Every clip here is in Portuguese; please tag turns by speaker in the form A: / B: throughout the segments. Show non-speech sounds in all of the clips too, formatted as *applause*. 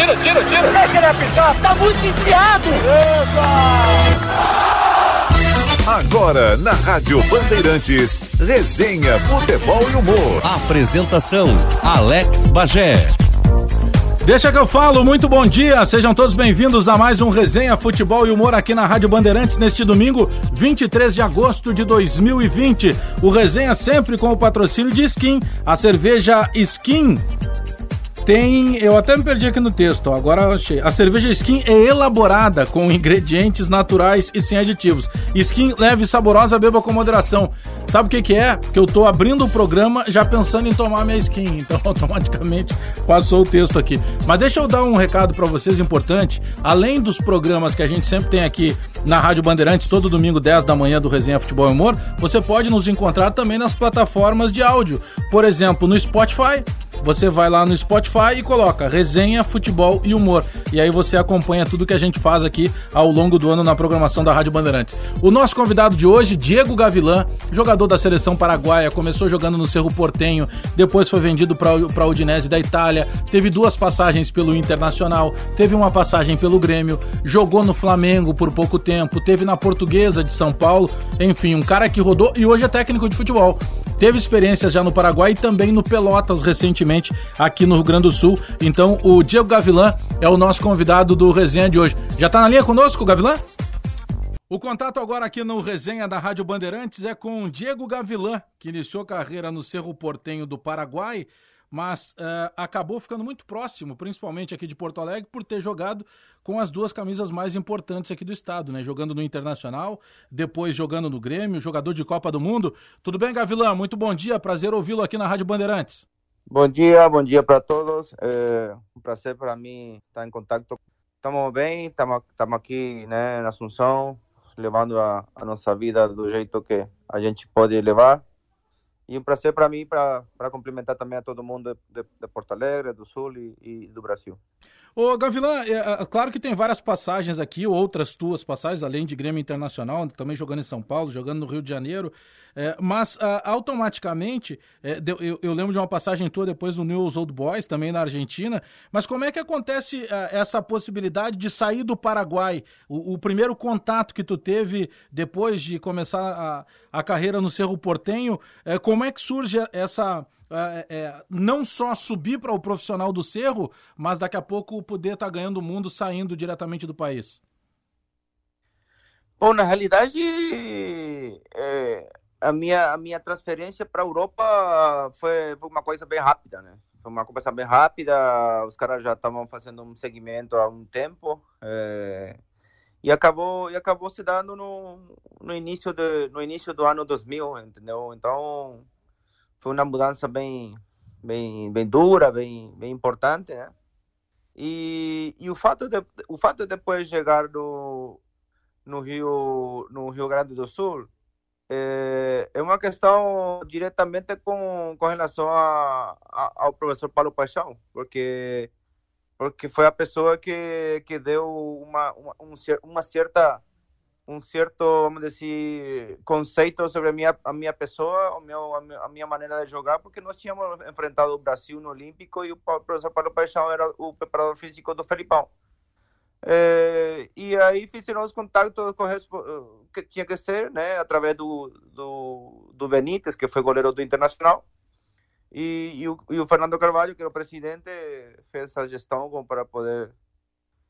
A: tira, tira, tira.
B: Deixa ele apitar, tá muito enfiado.
A: Eita!
C: Agora, na Rádio Bandeirantes, resenha, futebol e humor.
D: Apresentação, Alex Bagé.
E: Deixa que eu falo, muito bom dia, sejam todos bem-vindos a mais um Resenha Futebol e Humor aqui na Rádio Bandeirantes neste domingo, 23 de agosto de 2020. O Resenha sempre com o patrocínio de Skin, a cerveja Skin tem. Eu até me perdi aqui no texto, agora eu achei. A cerveja Skin é elaborada com ingredientes naturais e sem aditivos. Skin leve e saborosa, beba com moderação. Sabe o que, que é? Que eu tô abrindo o programa já pensando em tomar minha skin. *laughs* Então automaticamente passou o texto aqui. Mas deixa eu dar um recado para vocês importante. Além dos programas que a gente sempre tem aqui na Rádio Bandeirantes, todo domingo, 10 da manhã, do Resenha Futebol e Humor, você pode nos encontrar também nas plataformas de áudio. Por exemplo, no Spotify você vai lá no Spotify e coloca resenha, futebol e humor. E aí você acompanha tudo que a gente faz aqui ao longo do ano na programação da Rádio Bandeirantes. O nosso convidado de hoje, Diego Gavilan, jogador da seleção paraguaia, começou jogando no Cerro Portenho, depois foi vendido para a Udinese da Itália, teve duas passagens pelo Internacional, teve uma passagem pelo Grêmio, jogou no Flamengo por pouco tempo, teve na Portuguesa de São Paulo, enfim, um cara que rodou e hoje é técnico de futebol. Teve experiências já no Paraguai e também no Pelotas recentemente aqui no Rio Grande do Sul. Então o Diego Gavilan é o nosso convidado do Resenha de hoje. Já está na linha conosco, Gavilan? O contato agora aqui no Resenha da Rádio Bandeirantes é com Diego Gavilan, que iniciou carreira no Cerro Portenho do Paraguai, mas uh, acabou ficando muito próximo, principalmente aqui de Porto Alegre, por ter jogado com as duas camisas mais importantes aqui do estado, né? Jogando no Internacional, depois jogando no Grêmio, jogador de Copa do Mundo. Tudo bem, Gavilã? Muito bom dia, prazer ouvi-lo aqui na Rádio Bandeirantes.
F: Bom dia, bom dia para todos. É um prazer para mim estar em contato. Estamos bem, estamos aqui né, na Assunção, levando a, a nossa vida do jeito que a gente pode levar. E um prazer para mim, para cumprimentar também a todo mundo de, de, Porto Alegre, do Sul e, e do Brasil.
E: Ô, Gavilã, é, é, claro que tem várias passagens aqui, outras tuas passagens, além de Grêmio Internacional, também jogando em São Paulo, jogando no Rio de Janeiro. É, mas uh, automaticamente, é, eu, eu, lembro de uma passagem tua depois do News Old Boys, também na Argentina. Mas como é que acontece uh, essa possibilidade de sair do Paraguai? O, o, primeiro contato que tu teve depois de começar a, a carreira no Cerro Portenho, é, como é que surge essa. É, não só subir para o profissional do Cerro, mas daqui a pouco poder estar tá ganhando o mundo saindo diretamente do país?
F: Bom, na realidade, é, a minha, a minha transferência para a Europa foi, foi uma coisa bem rápida, né? Foi uma coisa bem rápida, os caras já estavam fazendo um segmento há um tempo é, e acabou e acabou se dando no, no início de, no início do ano 2000, entendeu? Então foi uma mudança bem bem bem dura, bem bem importante, né? E, e o fato de o fato de depois chegar no no Rio no Rio Grande do Sul é, é uma questão diretamente com, com relação a, a, ao professor Paulo Paixão, porque porque foi a pessoa que, que deu uma, uma, uma certa um certo, vamos dizer, conceito sobre a minha, a minha pessoa, o meu, a, minha, a maneira de jogar, porque nós tínhamos enfrentado o Brasil no Olímpico e o professor Paulo Paixão era o preparador físico do Felipão. É, e aí fizeram os contatos que tinha que ser, né, através do, do, do Benítez, que foi goleiro do Internacional, e, e, o, e o Fernando Carvalho, que era o presidente, fez essa gestão para poder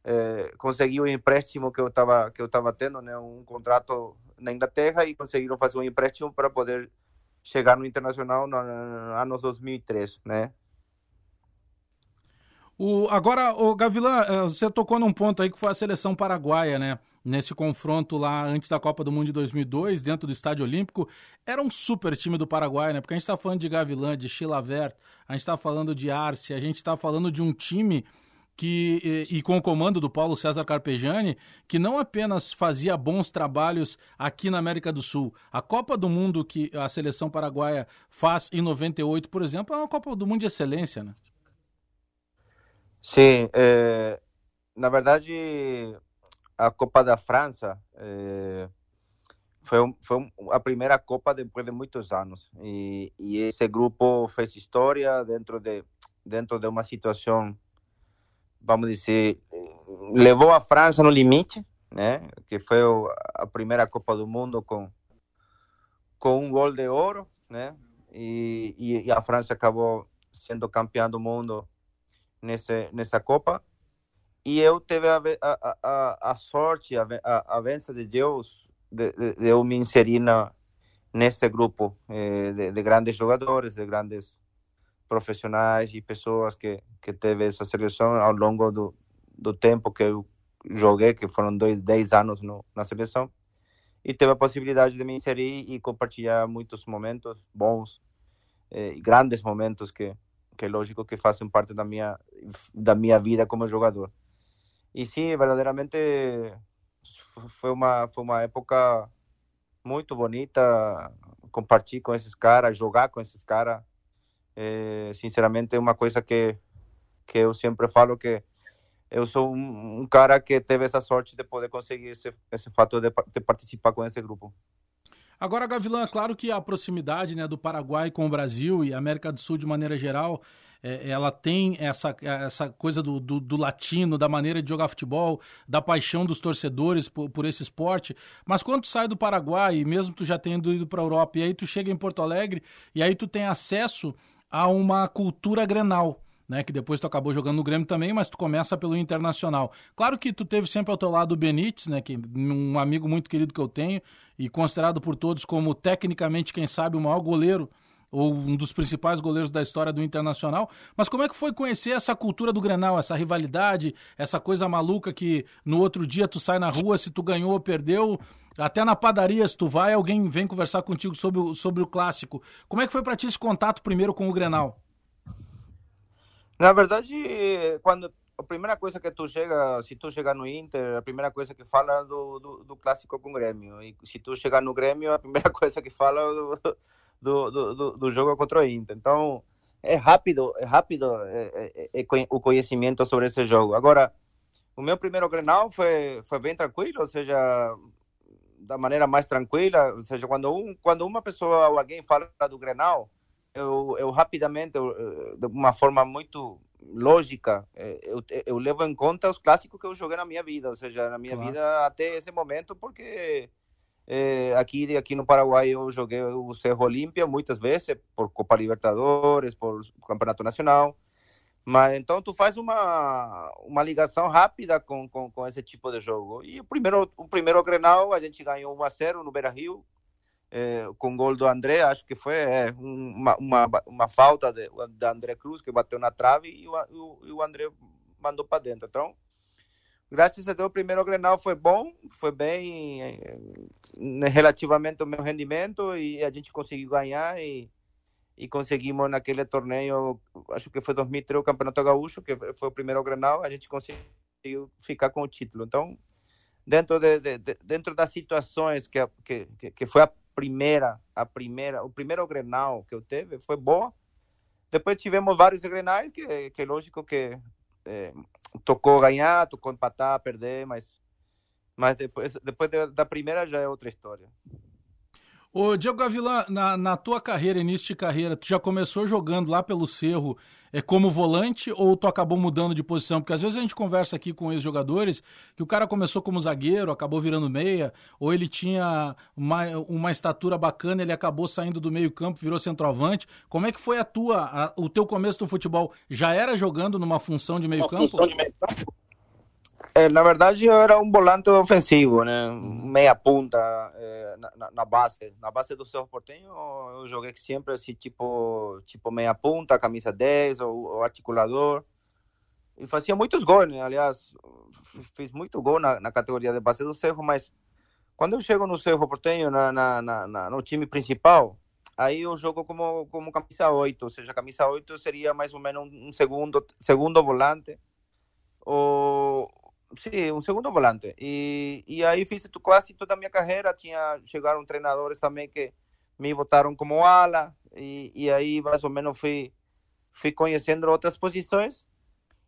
F: é, conseguir o empréstimo que eu estava que eu estava tendo, né, um contrato na Inglaterra e conseguiram fazer um empréstimo para poder chegar no Internacional no, no ano 2003, né?
E: O, agora, o Gavilã, eh, você tocou num ponto aí que foi a seleção paraguaia, né? Nesse confronto lá antes da Copa do Mundo de 2002, dentro do Estádio Olímpico, era um super time do Paraguai, né? Porque a gente está falando de Gavilã, de Chilavert, a gente está falando de Arce, a gente está falando de um time que e, e, com o comando do Paulo César Carpegiani, que não apenas fazia bons trabalhos aqui na América do Sul. A Copa do Mundo que a seleção paraguaia faz em 98, por exemplo, é uma Copa do Mundo de excelência, né?
F: Sim, é, na verdade, a Copa da França é, foi, foi a primeira Copa depois de muitos anos e, e esse grupo fez história dentro de dentro de uma situação vamos dizer, levou a França no limite, né? Que foi a primeira Copa do Mundo com com um gol de ouro, né? E, e a França acabou sendo campeã do mundo nesse, nessa Copa. E eu tive a, a, a, a sorte, a, a, a benção de Deus de, de, de, eu me inserir na, nesse grupo eh, de, de, grandes jogadores, de grandes profissionais e pessoas que, que teve essa seleção ao longo do, do tempo que eu joguei, que foram dois, dez anos no, na seleção. E teve a possibilidade de me inserir e compartilhar muitos momentos bons eh, grandes momentos que, que lógico que fazem parte da minha, da minha vida como jogador. E sim, verdadeiramente foi uma, foi uma época muito bonita compartilhar com esses caras, jogar com esses caras. É, sinceramente, é uma coisa que, que eu sempre falo que eu sou um, um, cara que teve essa sorte de poder conseguir esse, esse fato de, de participar com esse grupo.
E: Agora, Gavilã, claro que a proximidade né, do Paraguai com o Brasil e América do Sul de maneira geral é, ela tem essa, essa coisa do, do, do, latino, da maneira de jogar futebol, da paixão dos torcedores por, por esse esporte. Mas quando tu sai do Paraguai, mesmo tu já tendo ido para a Europa, e aí tu chega em Porto Alegre, e aí tu tem acesso a uma cultura grenal. Né, que depois tu acabou jogando no Grêmio também, mas tu começa pelo Internacional. Claro que tu teve sempre ao teu lado o Benítez, né, que um amigo muito querido que eu tenho e considerado por todos como tecnicamente, quem sabe, o maior goleiro ou um dos principais goleiros da história do Internacional. Mas como é que foi conhecer essa cultura do Grenal, essa rivalidade, essa coisa maluca que no outro dia tu sai na rua, se tu ganhou ou perdeu, até na padaria, se tu vai, alguém vem conversar contigo sobre o, sobre o clássico. Como é que foi para ti esse contato primeiro com o Grenal?
F: Na verdade, quando a primeira coisa que tu chega, se tu chegar no Inter, a primeira coisa que fala do, do, do clássico com o Grêmio. E se tu chegar no Grêmio, a primeira *laughs* coisa que fala do, do, do, do jogo contra o Inter. Então, é rápido, é rápido é, é, é, o conhecimento sobre esse jogo. Agora, o meu primeiro Grenal foi, foi bem tranquilo, ou seja, da maneira mais tranquila, ou seja, quando, um, quando uma pessoa ou alguém fala do Grenal, eu, eu rapidamente, eu, de uma forma muito lógica, eh, eu, eu levo em conta os clássicos que eu joguei na minha vida, ou seja, na minha claro. vida até esse momento, porque é, aqui, aqui no Paraguai eu joguei o Cerro Olímpia muitas vezes, por Copa Libertadores, por Campeonato Nacional, mas então tu faz uma, uma ligação rápida com, com, com esse tipo de jogo. E o primeiro, o primeiro Grenal a gente ganhou 1 a 0 no Beira-Rio, é, com gol do André, acho que foi é, uma, uma, uma, falta de, da André Cruz, que bateu na trave e o, o, o André mandou para dentro. Então, graças a Deus, o primeiro Grenal foi bom, foi bem é, relativamente o meu rendimento e a gente conseguiu ganhar e, e conseguimos naquele torneio, acho que foi 2003 o Campeonato Gaúcho, que foi o primeiro Grenal, a gente conseguiu ficar com o título. Então, dentro de, de, de dentro das situações que, que, que foi a primeira, a primeira, o primeiro Grenal que eu teve foi boa. Depois tivemos vários Grenais que, que lógico que é, tocou ganhar, tocou empatar, perder, mas, mas depois, depois da primeira já é outra história.
E: Ô, Diego Gavilã, na, na tua carreira, início de carreira, tu já começou jogando lá pelo Cerro é como volante ou tu acabou mudando de posição? Porque às vezes a gente conversa aqui com ex-jogadores que o cara começou como zagueiro, acabou virando meia, ou ele tinha uma, uma estatura bacana, ele acabou saindo do meio campo, virou centroavante. Como é que foi a tua, a, o teu começo do futebol? Já era jogando numa função de meio uma campo? Função de meio campo?
F: É, na verdade, eu era um volante ofensivo, né? Meia ponta é, na, na, base. Na base do Cerro Portenho, eu joguei sempre assim, tipo, tipo meia ponta, camisa 10, ou, ou articulador. E fazia muitos gols, né? Aliás, fiz muito gol na, na, categoria de base do Cerro, mas quando eu chego no Cerro Portenho, na, na, na, no time principal, aí eu jogo como, como camisa 8, ou seja, camisa 8 seria mais ou menos um segundo, segundo volante. Ou, Sim, um segundo volante. E, e aí fiz quase toda a minha carreira. Tinha, chegaram treinadores também que me botaram como ala. E, e aí, mais ou menos, fui, fui conhecendo outras posições.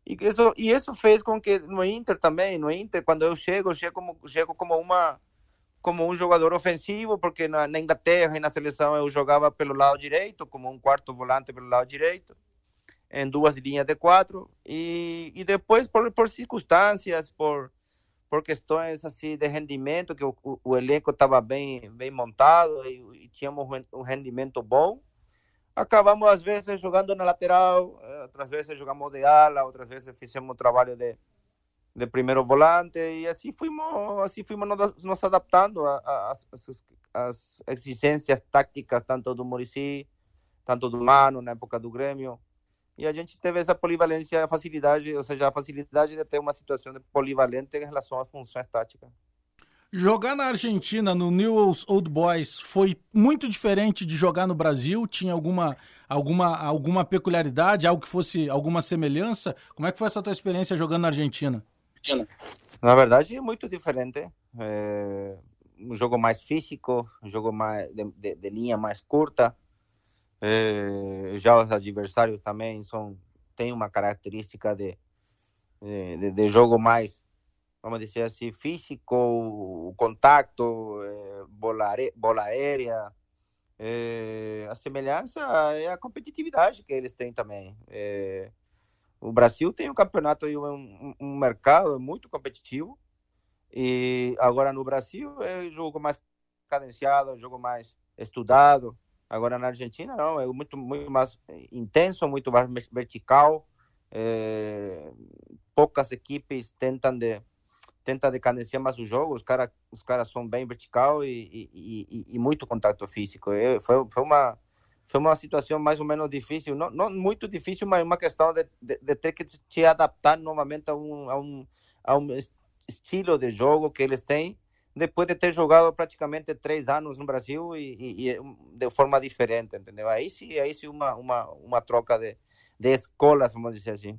F: E isso, e isso fez com que no Inter também, no Inter, quando eu chego, chego como, chego como, uma, como um jogador ofensivo, porque na, na Inglaterra e na seleção eu jogava pelo lado direito, como um quarto volante pelo lado direito. Em duas linhas de quatro e, e depois por, por circunstâncias, por por questões assim de rendimento que o, elenco estava bem bem montado e, e, tínhamos um rendimento bom acabamos às vezes jogando na lateral eh, outras vezes jogamos de ala outras vezes fizemos um trabalho de, de primeiro volante e assim fomos assim fomos nos, nos adaptando às exigências táticas tanto do Murici tanto do Mano na época do Grêmio e a gente teve essa polivalência, a facilidade, ou seja, a facilidade de ter uma situação polivalente em relação às funções táticas.
E: Jogar na Argentina, no Newell's Old Boys, foi muito diferente de jogar no Brasil? Tinha alguma, alguma, alguma peculiaridade, algo que fosse alguma semelhança? Como é que foi essa tua experiência jogando na Argentina?
F: Na verdade, é muito diferente. É um jogo mais físico, um jogo mais de, de, de linha mais curta. É, já os adversários também são têm uma característica de, de, de jogo mais, vamos dizer assim, físico, contato, é, bola, bola aérea. É, a semelhança é a competitividade que eles têm também. É, o Brasil tem um campeonato e um, um, mercado muito competitivo. E agora no Brasil é um jogo mais cadenciado, um jogo mais estudado. Agora na Argentina não, é muito muito mais intenso, muito mais vertical. É, poucas equipes tentam de tenta decadenciar mais o jogo. Os caras os caras são bem vertical e, e, e, e muito contato físico. É, foi foi uma foi uma situação mais ou menos difícil, não, não muito difícil, mas uma questão de, de, de ter que te adaptar novamente a um, a um a um estilo de jogo que eles têm depois de ter jogado praticamente três anos no Brasil e, e, e, de forma diferente, entendeu? Aí sim, aí sim uma, uma, uma troca de, de escolas, vamos dizer assim.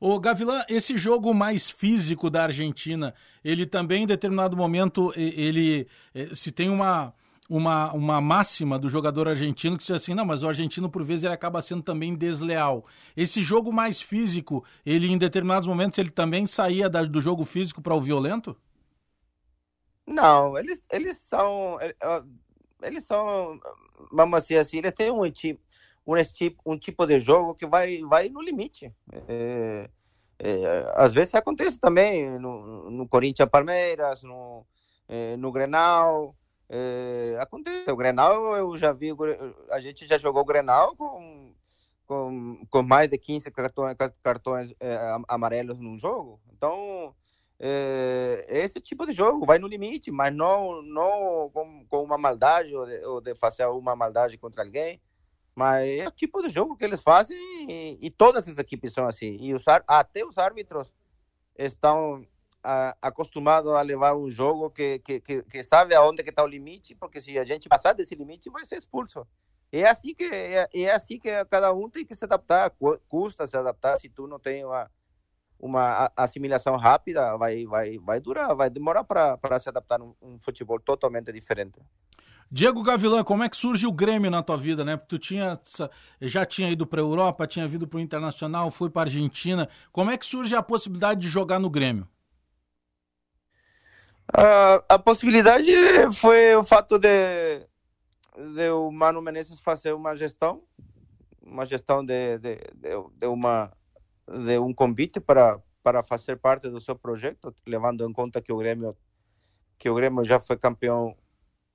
E: O Gavilan, esse jogo mais físico da Argentina, ele também em determinado momento ele se tem uma uma, uma máxima do jogador argentino que diz assim, não, mas o argentino por vezes ele acaba sendo também desleal. Esse jogo mais físico, ele em determinados momentos ele também saía da, do jogo físico para o violento?
F: Não, eles, eles são. Eles são, vamos dizer assim, eles têm um tipo, um, um tipo de jogo que vai, vai no limite. É, é, às vezes acontece também no, no Corinthians Palmeiras, no, é, no Grenal. Acontece. O Grenal, eu já vi, a gente já jogou o Grenal com, com, com mais de 15 cartões, cartões amarelos num jogo. Então é, esse tipo de jogo vai no limite, mas não, não com, com uma maldade ou de, ou de, fazer uma maldade contra alguém. Mas é o tipo de jogo que eles fazem e, e todas as equipes são assim. E até os árbitros estão acostumados a levar um jogo que, que, que, que sabe aonde que está o limite, porque se a gente passar desse limite, vai ser expulso. É assim que é, é assim que cada um tem que se adaptar. Custa se adaptar se tu não tem uma uma assimilação rápida, vai, vai, vai durar, vai demorar para se adaptar a um futebol totalmente diferente.
E: Diego Gavilan, como é que surge o Grêmio na tua vida, né? Porque tu tinha, já tinha ido para a Europa, tinha vindo para o Internacional, foi para a Argentina. Como é que surge a possibilidade de jogar no Grêmio?
F: Uh, a possibilidade foi o fato de, de o Mano Menezes fazer uma gestão, uma gestão de, de, de, de uma de um convite para para fazer parte do seu projeto, levando em conta que o Grêmio que o Grêmio já foi campeão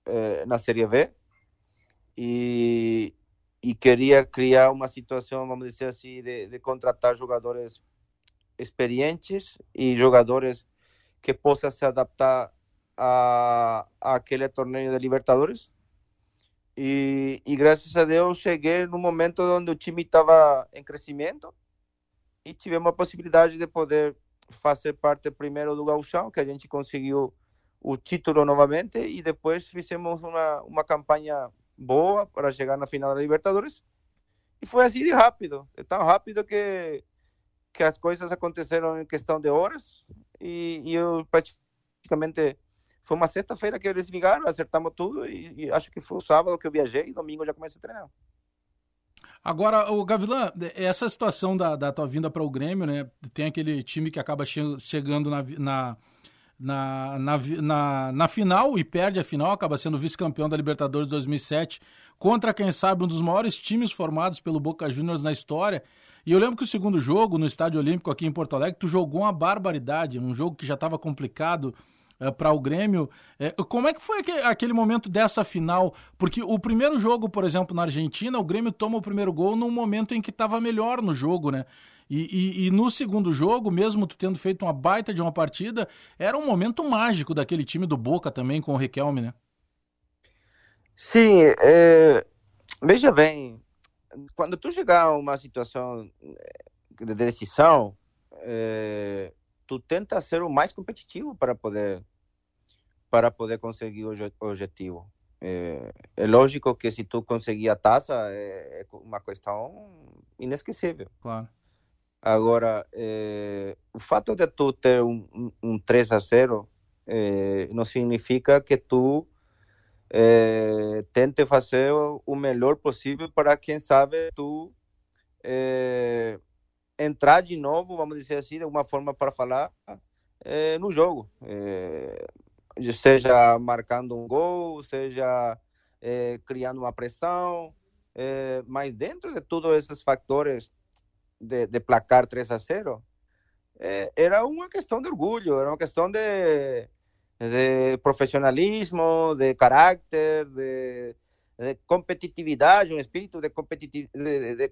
F: eh, na Série B e, e queria criar uma situação, vamos dizer assim, de, de contratar jogadores experientes e jogadores que possam se adaptar a, a aquele torneio de Libertadores. E, e graças a Deus cheguei no momento onde o time estava em crescimento e tivemos a possibilidade de poder fazer parte primeiro do Gauchão, que a gente conseguiu o título novamente e depois fizemos uma, uma campanha boa para chegar na final da Libertadores. E foi assim de rápido, é tão rápido que, que as coisas aconteceram em questão de horas e, e eu praticamente foi uma sexta-feira que eles ligaram, acertamos tudo e, e, acho que foi o sábado que eu viajei e domingo já comecei a treinar.
E: Agora, o Gavilan, essa situação da, da tua vinda para o Grêmio, né? Tem aquele time que acaba che chegando na, na, na, na, na, na final e perde a final, acaba sendo vice-campeão da Libertadores 2007, contra, quem sabe, um dos maiores times formados pelo Boca Juniors na história. E eu lembro que o segundo jogo, no Estádio Olímpico aqui em Porto Alegre, tu jogou uma barbaridade, um jogo que já estava complicado uh, para o Grêmio. Uh, como é que foi aquele, aquele, momento dessa final? Porque o primeiro jogo, por exemplo, na Argentina, o Grêmio toma o primeiro gol num momento em que estava melhor no jogo, né? E, e, e, no segundo jogo, mesmo tu tendo feito uma baita de uma partida, era um momento mágico daquele time do Boca também com o Riquelme, né?
F: Sim, é... veja bem, quando tu chegar a uma situação de decisão, é... tu tenta ser o mais competitivo para poder para poder conseguir o objetivo. É, é, lógico que se tu conseguir a taça é, é uma questão inesquecível.
E: Claro.
F: Agora, é, o fato de tu ter um, um 3 a 0 é, não significa que tu é, tente fazer o melhor possível para, quem sabe, tu entrar de novo, vamos dizer assim, de alguma forma para falar, no jogo. seja marcando um gol, seja criando uma pressão, mas dentro de todos esses fatores de, de placar 3 a 0, eh, era uma questão de orgulho, era uma questão de, de profissionalismo, de caráter, de, de competitividade, um espírito de, competitiv de, de,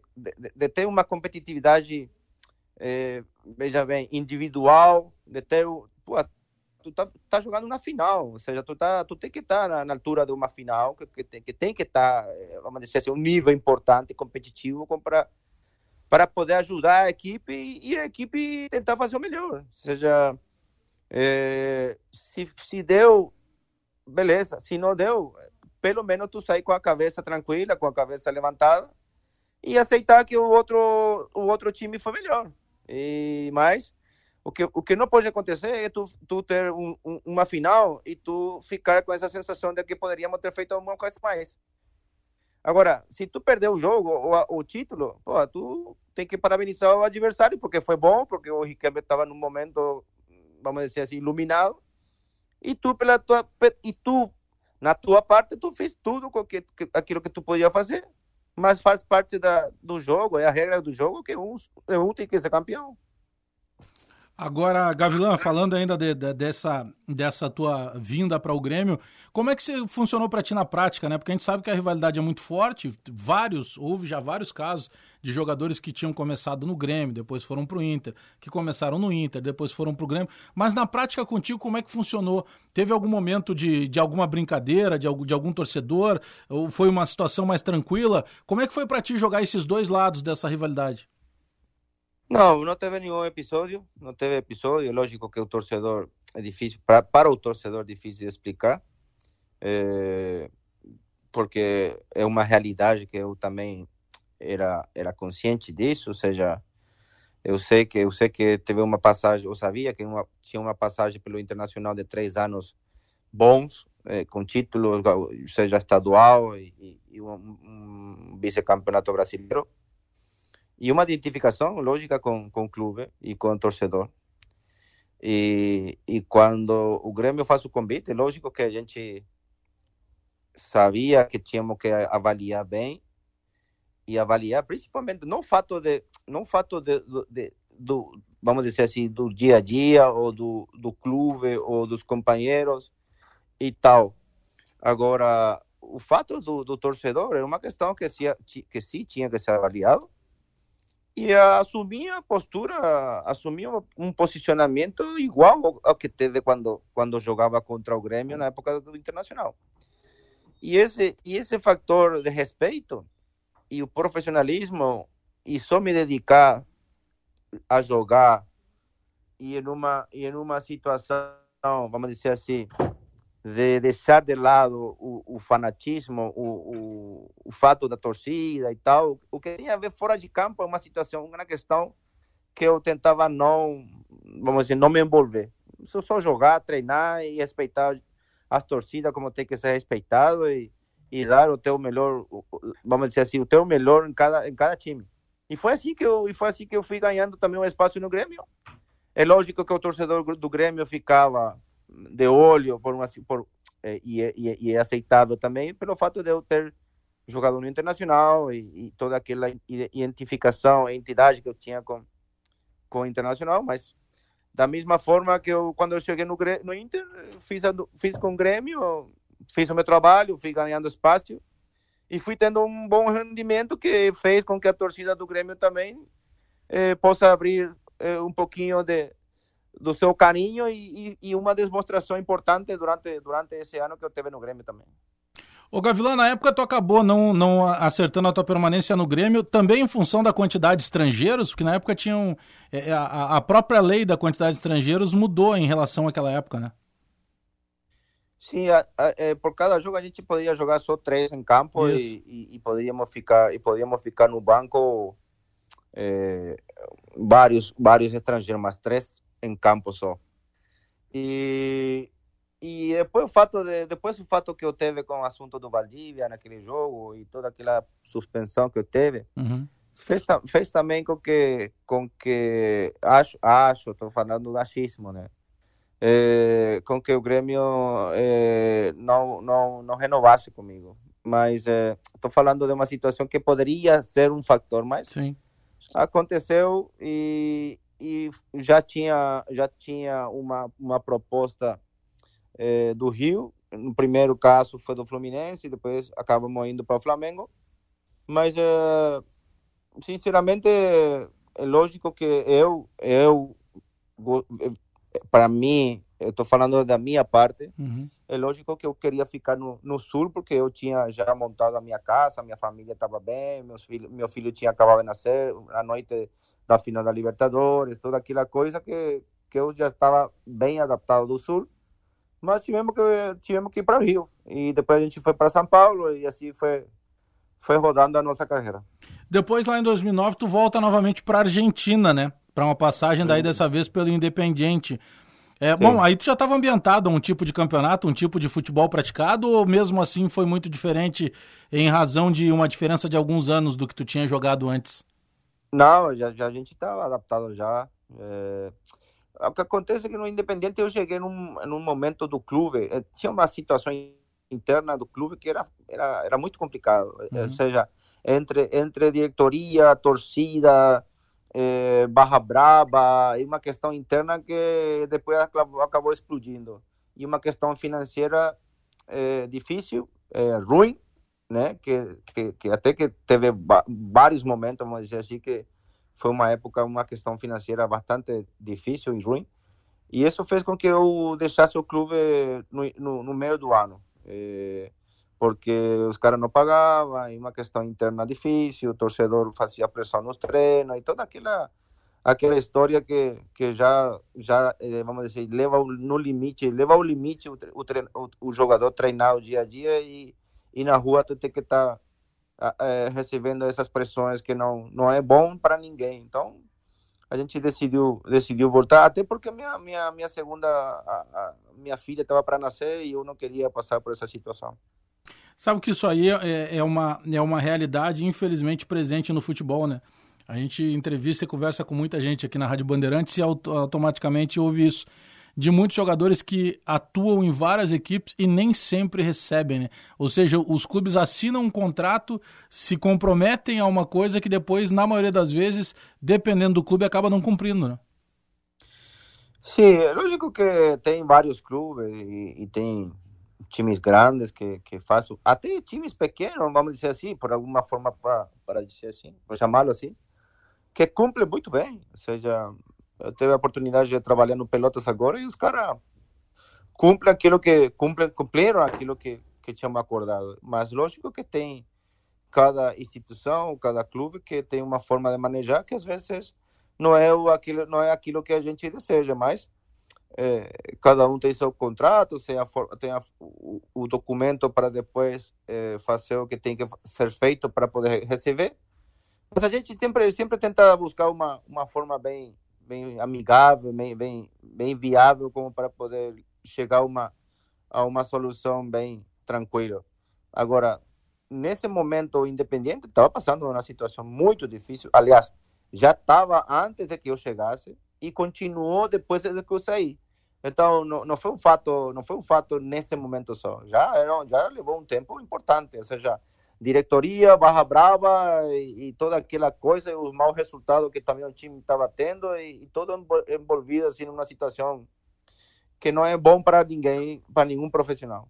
F: de ter uma competitividade, eh, veja bem, individual, de ter. Pô, tu tá, tá jogando na final, ou seja, tu, tá, tu tem que estar na, na altura de uma final, que, que, tem, que tem que estar, eh, vamos dizer assim, um nível importante, competitivo, para para poder ajudar a equipe e a equipe tentar fazer o melhor. Ou seja, é, se, se deu, beleza. Se não deu, pelo menos tu sair com a cabeça tranquila, com a cabeça levantada e aceitar que o outro, o outro time foi melhor. E mais, o que, o que não pode acontecer é tu, tu ter um, um, uma final e tu ficar com essa sensação de que poderíamos ter feito alguma coisa mais. Agora, se tu perdeu o jogo, o, o título, pô, tu tem que parabenizar o adversário, porque foi bom, porque o Riquelme estava num momento, vamos dizer assim, iluminado. E tu, pela tua, e tu, na tua parte, tu fez tudo com que, aquilo que tu podia fazer. Mas faz parte da, do jogo, é a regra do jogo que um, um tem que ser campeão.
E: Agora, Gavilã, falando ainda de, de, dessa, dessa tua vinda para o Grêmio, como é que você funcionou para ti na prática, né? Porque a gente sabe que a rivalidade é muito forte, vários, houve já vários casos de jogadores que tinham começado no Grêmio, depois foram para o Inter, que começaram no Inter, depois foram para o Grêmio. Mas na prática contigo, como é que funcionou? Teve algum momento de, de alguma brincadeira, de algum, de algum torcedor? Ou foi uma situação mais tranquila? Como é que foi para ti jogar esses dois lados dessa rivalidade?
F: Não, não teve nenhum episódio, não teve episódio. Lógico que o torcedor é difícil, para, para o torcedor difícil de explicar, é, porque é uma realidade que eu também era era consciente disso, ou seja, eu sei que eu sei que teve uma passagem, eu sabia que uma, tinha uma passagem pelo internacional de três anos bons, é, com títulos, seja estadual e, e um, um vice-campeonato brasileiro e uma identificação lógica com, com o clube e com o torcedor. E, e quando o Grêmio faz o convite, lógico que a gente sabia que tínhamos que avaliar bem e avaliar principalmente não fato de não fato de, de, do vamos dizer assim do dia a dia ou do, do clube ou dos companheiros e tal agora o fato do, do torcedor é uma questão que se que sim tinha que ser avaliado e assumir a postura, assumir um posicionamento igual ao que teve quando, quando jogava contra o Grêmio na época do Internacional. E esse, e esse fator de respeito e o profissionalismo e só me dedicar a jogar e em uma, e em uma situação, vamos dizer assim, de deixar de lado o, o fanatismo, o, o, o, fato da torcida e tal. O que tinha a ver fora de campo é uma situação, uma questão que eu tentava não, vamos dizer, não me envolver. Só, só jogar, treinar e respeitar as torcidas como tem que ser respeitado e, e dar o teu melhor, vamos dizer assim, o teu melhor em cada, em cada time. E foi assim que eu, e foi assim que eu fui ganhando também um espaço no Grêmio. É lógico que o torcedor do Grêmio ficava de olho por uma, por, é, e, e, e, é aceitável também pelo fato de eu ter jogador no Internacional e, toda aquela identificação, entidade que eu tinha com, com o Internacional, mas da mesma forma que eu, quando eu cheguei no, no Inter, fiz, fiz com o Grêmio, fiz o meu trabalho, fui ganhando espaço e fui tendo um bom rendimento que fez com que a torcida do Grêmio também eh, possa abrir eh, um pouquinho de, do seu carinho e, e, e, uma demonstração importante durante, durante esse ano que eu teve no Grêmio também.
E: Ô Gavilã, na época tu acabou não, não acertando a tua permanência no Grêmio, também em função da quantidade de estrangeiros, porque na época tinham. É, a, a própria lei da quantidade de estrangeiros mudou em relação àquela época, né?
F: Sim, a, a, é, por cada jogo a gente podia jogar só três em campo e, e, e, podíamos ficar e podíamos ficar no banco é, vários vários estrangeiros, mas três em campo só. E, e depois o fato de, depois o fato que eu teve com o assunto do Valdívia naquele jogo e toda aquela suspensão que eu teve uhum. fez, fez também com que com que acho acho estou falando do achismo né é, com que o Grêmio é, não, não, não renovasse comigo. Mas estou é, falando de uma situação que poderia ser um fator, mas Sim. aconteceu e, e já tinha, já tinha uma, uma proposta do Rio. No primeiro caso foi do Fluminense, depois acabamos indo para o Flamengo. Mas, sinceramente, é lógico que eu, eu para mim, eu estou falando da minha parte, uhum. é lógico que eu queria ficar no, no, sul, porque eu tinha já montado a minha casa, minha família estava bem, meus filhos, meu filho tinha acabado de nascer, a noite da final da Libertadores, toda aquela coisa que, que eu já estava bem adaptado do sul, mas tivemos que, tivemos que ir para o Rio, e depois a gente foi para São Paulo, e assim foi, foi rodando a nossa carreira.
E: Depois, lá em 2009, tu volta novamente para a Argentina, né? para uma passagem daí dessa vez pelo Independiente. É, bom, aí tu já estava ambientado a um tipo de campeonato, um tipo de futebol praticado, ou mesmo assim foi muito diferente em razão de uma diferença de alguns anos do que tu tinha jogado antes?
F: Não, já, já a gente estava adaptado já. É... O que acontece é que no Independente eu cheguei num, num momento do clube, é, tinha uma situação interna do clube que era, era, era muito complicado. Uhum. Ou seja, entre, entre diretoria, torcida, é, barra braba, e uma questão interna que depois acabou, explodindo. E uma questão financeira é, difícil, é, ruim, né? Que, que, que, até que teve vários momentos, vamos dizer assim, que foi uma época, uma questão financeira bastante difícil e ruim. E isso fez com que eu deixasse o clube no, no, no meio do ano. Porque os caras não pagavam, e uma questão interna difícil, o torcedor fazia pressão nos treinos, e toda aquela aquela história que que já já eh, vamos dizer leva no limite leva ao limite o, o, o, jogador treinar o dia a dia e, e na rua tu tem que estar tá, é, recebendo essas pressões que não não é bom para ninguém. Então a gente decidiu decidiu voltar até porque minha minha minha segunda a, a minha filha estava para nascer e eu não queria passar por essa situação
E: Sabe que isso aí é, é, uma, é uma realidade, infelizmente, presente no futebol, né? A gente entrevista e conversa com muita gente aqui na Rádio Bandeirantes e automaticamente ouve isso. De muitos jogadores que atuam em várias equipes e nem sempre recebem, né? Ou seja, os clubes assinam um contrato, se comprometem a uma coisa que depois, na maioria das vezes, dependendo do clube, acaba não cumprindo, né?
F: Sim, é lógico que tem vários clubes e, e tem times grandes que, que faço, até times pequenos, vamos dizer assim, por alguma forma para, dizer assim, por chamá-lo assim, que cumprem muito bem. Ou seja, eu tive a oportunidade de trabalhar no Pelotas agora e os caras cumprem aquilo que cumprem, cumpriram aquilo que, que tinham acordado. Mas lógico que tem cada instituição, cada clube que tem uma forma de manejar que às vezes não é o aquilo não é aquilo que a gente deseja, mas é, cada um tem seu contrato, tem, a, tem a, o, o, documento para depois é, fazer o que tem que ser feito para poder receber. Mas a gente sempre, sempre tenta buscar uma, uma forma bem, bem amigável, bem, bem, bem viável, como para poder chegar a uma, a uma solução bem tranquila. Agora, nesse momento, o Independiente estava passando uma situação muito difícil. Aliás, já estava antes de que eu chegasse e continuou depois de que eu saí. Então, não, não foi um fato, não foi um fato nesse momento só. Já era, já levou um tempo importante, ou seja, diretoria, barra brava e, e, toda aquela coisa, os maus resultados que também o time estava tendo e, e todo envolvido assim numa situação que não é bom para ninguém, para nenhum profissional.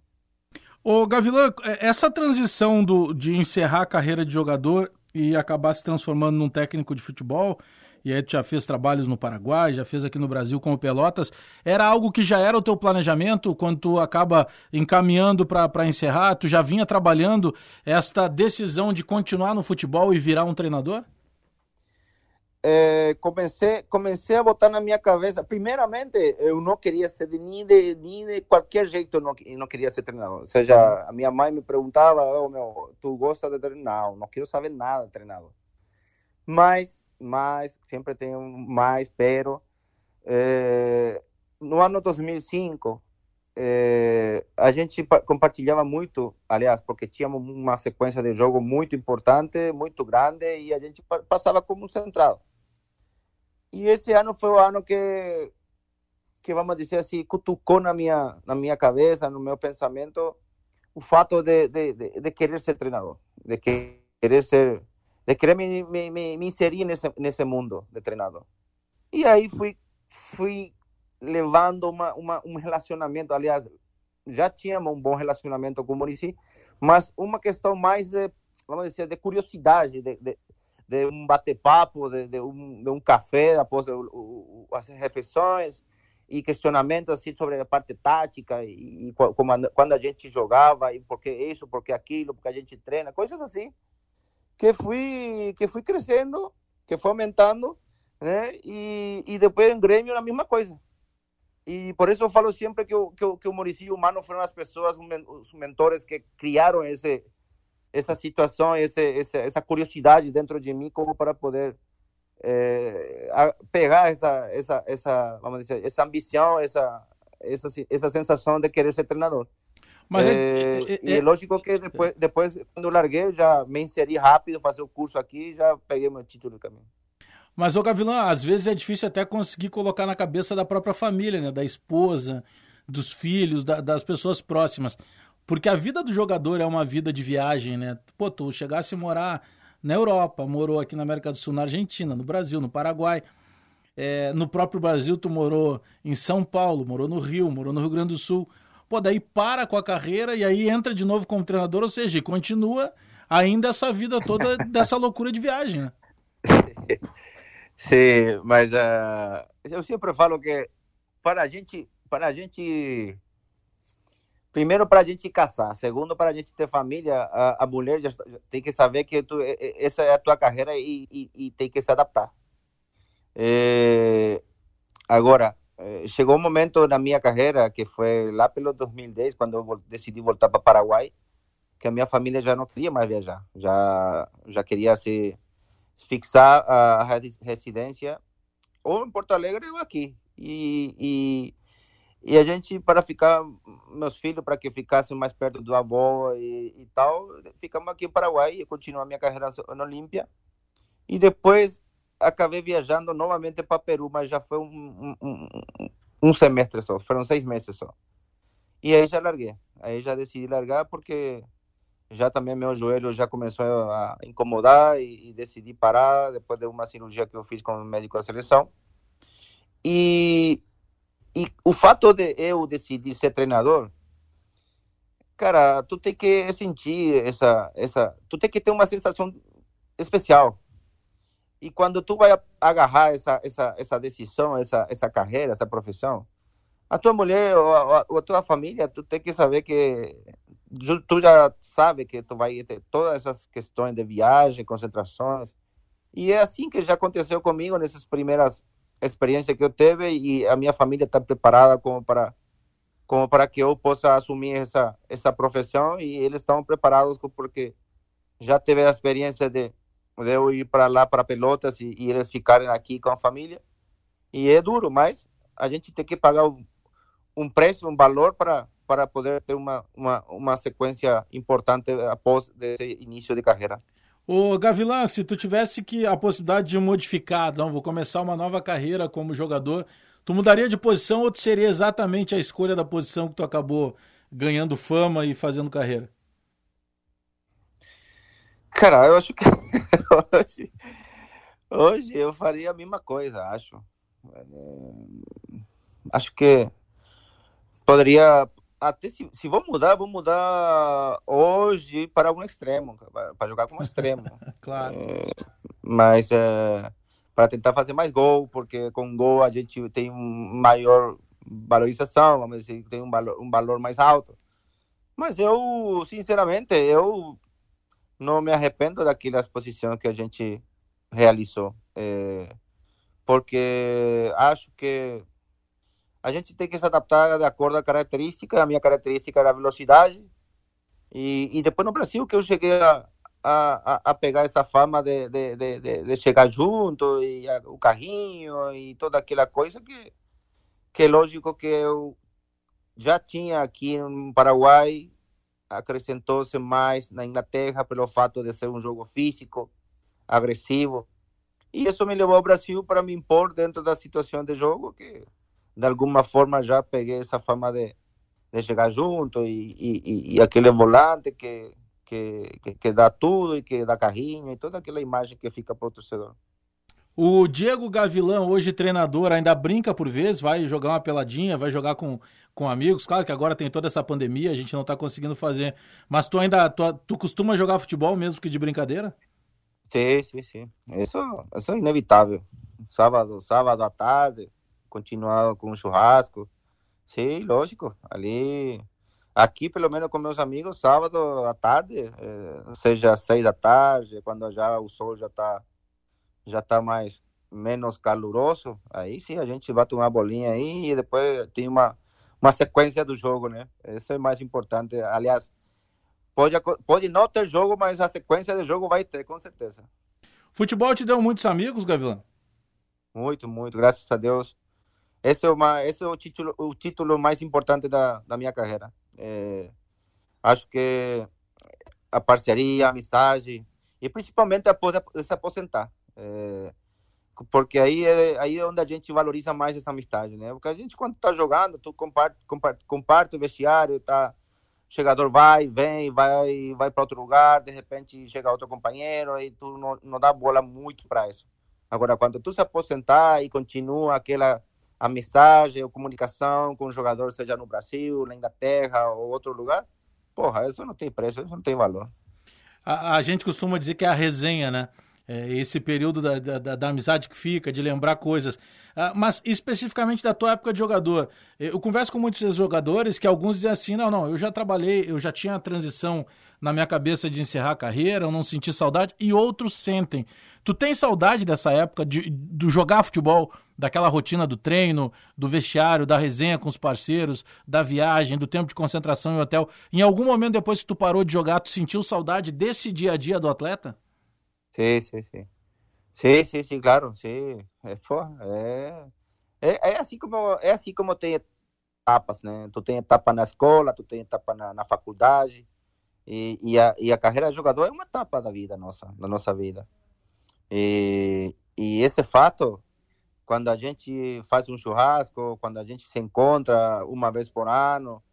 E: Ô Gavilã, é, essa transição do, de encerrar a carreira de jogador e acabar se transformando num técnico de futebol, e aí tu já fez trabalhos no Paraguai, já fez aqui no Brasil com o Pelotas, era algo que já era o teu planejamento quando tu acaba encaminhando para encerrar? Tu já vinha trabalhando esta decisão de continuar no futebol e virar um treinador?
F: É, comecei, comecei a botar na minha cabeça. Primeiramente, eu não queria ser de, nem, de, nem de qualquer jeito, eu não, não queria ser treinador. Ou seja, a minha mãe me perguntava: oh, meu, tu gosta de treinar? Não, não quero saber nada de treinador. Mas mais, sempre um mais, pero é, no ano 2005 é, a gente compartilhava muito, aliás, porque tínhamos uma sequência de jogo muito importante, muito grande e a gente passava como um central. E esse ano foi o ano que que vamos dizer assim cutucou na minha na minha cabeça, no meu pensamento, o fato de, de, de, de querer ser treinador, de querer ser de querer me, me, me, inserir nesse, nesse mundo de treinador. E aí fui, fui levando uma, uma, um relacionamento, aliás, já tínhamos um bom relacionamento com o Murici, mas uma questão mais de, vamos dizer, de curiosidade, de, de, de um bate-papo, de, de, um, de um café após as refeições e questionamentos assim sobre a parte tática e, e como, quando a gente jogava e por que isso, por que aquilo, porque a gente treina, coisas assim que fui, que fui crescendo, que foi aumentando, né? E, e depois em Grêmio a mesma coisa. E por isso eu falo sempre que o, que o, que o Mauricio Humano foram as pessoas, os mentores que criaram esse, essa situação, esse, essa curiosidade dentro de mim como para poder é, pegar essa, essa, essa, vamos dizer, essa ambição, essa, essa, essa sensação de querer ser treinador. Mas é, é, é, é, lógico que depois, depois, quando eu larguei, já me inseri rápido, fazer o curso aqui já peguei meu título no caminho.
E: Mas, ô Gavilã, às vezes é difícil até conseguir colocar na cabeça da própria família, né? Da esposa, dos filhos, da, das pessoas próximas. Porque a vida do jogador é uma vida de viagem, né? Pô, tu chegasse a morar na Europa, morou aqui na América do Sul, na Argentina, no Brasil, no Paraguai. É, no próprio Brasil, tu morou em São Paulo, morou no Rio, morou no Rio Grande do Sul pô, daí para com a carreira e aí entra de novo como treinador, ou seja, continua ainda essa vida toda *laughs* dessa loucura de viagem, né?
F: Sim, mas uh, eu sempre falo que para a gente, para a gente, primeiro para a gente casar, segundo para a gente ter família, a, a mulher já, tem que saber que tu, essa é a tua carreira e, e, e tem que se adaptar. É, agora, chegou um momento na minha carreira, que foi lá pelo 2010, quando eu decidi voltar para Paraguai, que a minha família já não queria mais viajar, já já queria se fixar a residência ou em Porto Alegre ou aqui. E, e, e a gente, para ficar, meus filhos, para que ficassem mais perto do avô e, e tal, ficamos aqui em Paraguai e continuo a minha carreira no Olímpia. E depois acabei viajando novamente para Peru, mas já foi um, um, um, semestre só, foram seis meses só. E aí já larguei, aí já decidi largar porque já também meu joelho já começou a incomodar e, e decidi parar depois de uma cirurgia que eu fiz com o médico da seleção. E, e o fato de eu decidir ser treinador, cara, tu tem que sentir essa, essa, tu tem que ter uma sensação especial e quando tu vai agarrar essa, essa, essa decisão, essa, essa carreira, essa profissão, a tua mulher ou a, ou a tua família, tu tem que saber que tu já sabe que tu vai ter todas essas questões de viagem, concentrações. E é assim que já aconteceu comigo nessas primeiras experiências que eu tive e a minha família está preparada como para como para que eu possa assumir essa essa profissão e eles estão preparados porque já teve a experiência de de eu ir para lá, para Pelotas e, e, eles ficarem aqui com a família. E é duro, mas a gente tem que pagar um, um preço, um valor para para poder ter uma, uma, uma sequência importante após esse início de carreira.
E: Ô Gavilan, se tu tivesse que a possibilidade de modificar, não, vou começar uma nova carreira como jogador, tu mudaria de posição ou tu seria exatamente a escolha da posição que tu acabou ganhando fama e fazendo carreira?
F: Cara, eu acho que hoje, hoje eu faria a mesma coisa, acho. É, acho que poderia até se, se vou mudar, vou mudar hoje para um extremo, para jogar como extremo. *laughs*
E: claro.
F: É, mas é, para tentar fazer mais gol, porque com gol a gente tem maior valorização, vamos dizer, tem um valor, um valor mais alto. Mas eu, sinceramente, eu não me arrependo daquelas posições que a gente realizou, é, porque acho que a gente tem que se adaptar de acordo à característica. A minha característica era a velocidade. E, e depois no Brasil que eu cheguei a, a, a pegar essa fama de, de, de, de chegar junto, e a, o carrinho e toda aquela coisa que, que é lógico que eu já tinha aqui no Paraguai, acrescentou-se mais na Inglaterra pelo fato de ser um jogo físico, agressivo. E isso me levou ao Brasil para me impor dentro da situação de jogo que de alguma forma já peguei essa fama de, de chegar junto e, e, e aquele volante que, que, que, que, dá tudo e que dá carrinho e toda aquela imagem que fica para o torcedor.
E: O Diego Gavilão, hoje treinador, ainda brinca por vezes, vai jogar uma peladinha, vai jogar com, com amigos. Claro que agora tem toda essa pandemia, a gente não está conseguindo fazer. Mas tu ainda tu, tu costuma jogar futebol mesmo que de brincadeira?
F: Sim, sim, sim. Isso, isso é inevitável. Sábado, sábado à tarde, continuar com o churrasco. Sim, lógico. Ali, aqui pelo menos com meus amigos, sábado à tarde, eh, seja seis da tarde, quando já o sol já está já tá mais menos caloroso, aí sim a gente bate uma bolinha aí e depois tem uma uma sequência do jogo, né? Isso é mais importante. Aliás, pode pode não ter jogo, mas a sequência do jogo vai ter, com certeza.
E: Futebol te deu muitos amigos, Gavilã?
F: Muito, muito, graças a Deus esse é, uma, esse é o, título, o título mais importante da, da minha carreira. É, acho que a parceria, a amizade, e principalmente após se aposentar. É, porque aí é, aí é onde a gente valoriza mais essa amizade, né? Porque a gente, quando está jogando, tu comparte, comparte, comparte o vestiário, tá? O jogador vai, vem, vai, vai para outro lugar, de repente chega outro companheiro e tu não, não dá bola muito para isso. Agora, quando tu se aposentar e continua aquela a mensagem ou comunicação com o jogador, seja no Brasil, na Inglaterra ou outro lugar, porra, isso não tem preço, isso não tem valor.
E: A, a gente costuma dizer que é a resenha, né? É esse período da, da, da, amizade que fica, de lembrar coisas. Ah, mas especificamente da tua época de jogador, eu converso com muitos jogadores que alguns dizem assim: não, não, eu já trabalhei, eu já tinha a transição na minha cabeça de encerrar a carreira, eu não senti saudade, e outros sentem. Tu tem saudade dessa época de, do jogar futebol, daquela rotina do treino, do vestiário, da resenha com os parceiros, da viagem, do tempo de concentração em hotel? Em algum momento depois que tu parou de jogar, tu sentiu saudade desse dia a dia do atleta?
F: Sim, sim, sim. Sim, sim, sim, claro, sim. É, é, é, é assim como é assim como tem etapas, né? Tu tem etapa na escola, tu tem etapa na, na faculdade e, e, a, e a carreira de jogador é uma etapa da vida nossa, da nossa vida. E, e esse fato, quando a gente faz um churrasco, quando a gente se encontra uma vez por ano,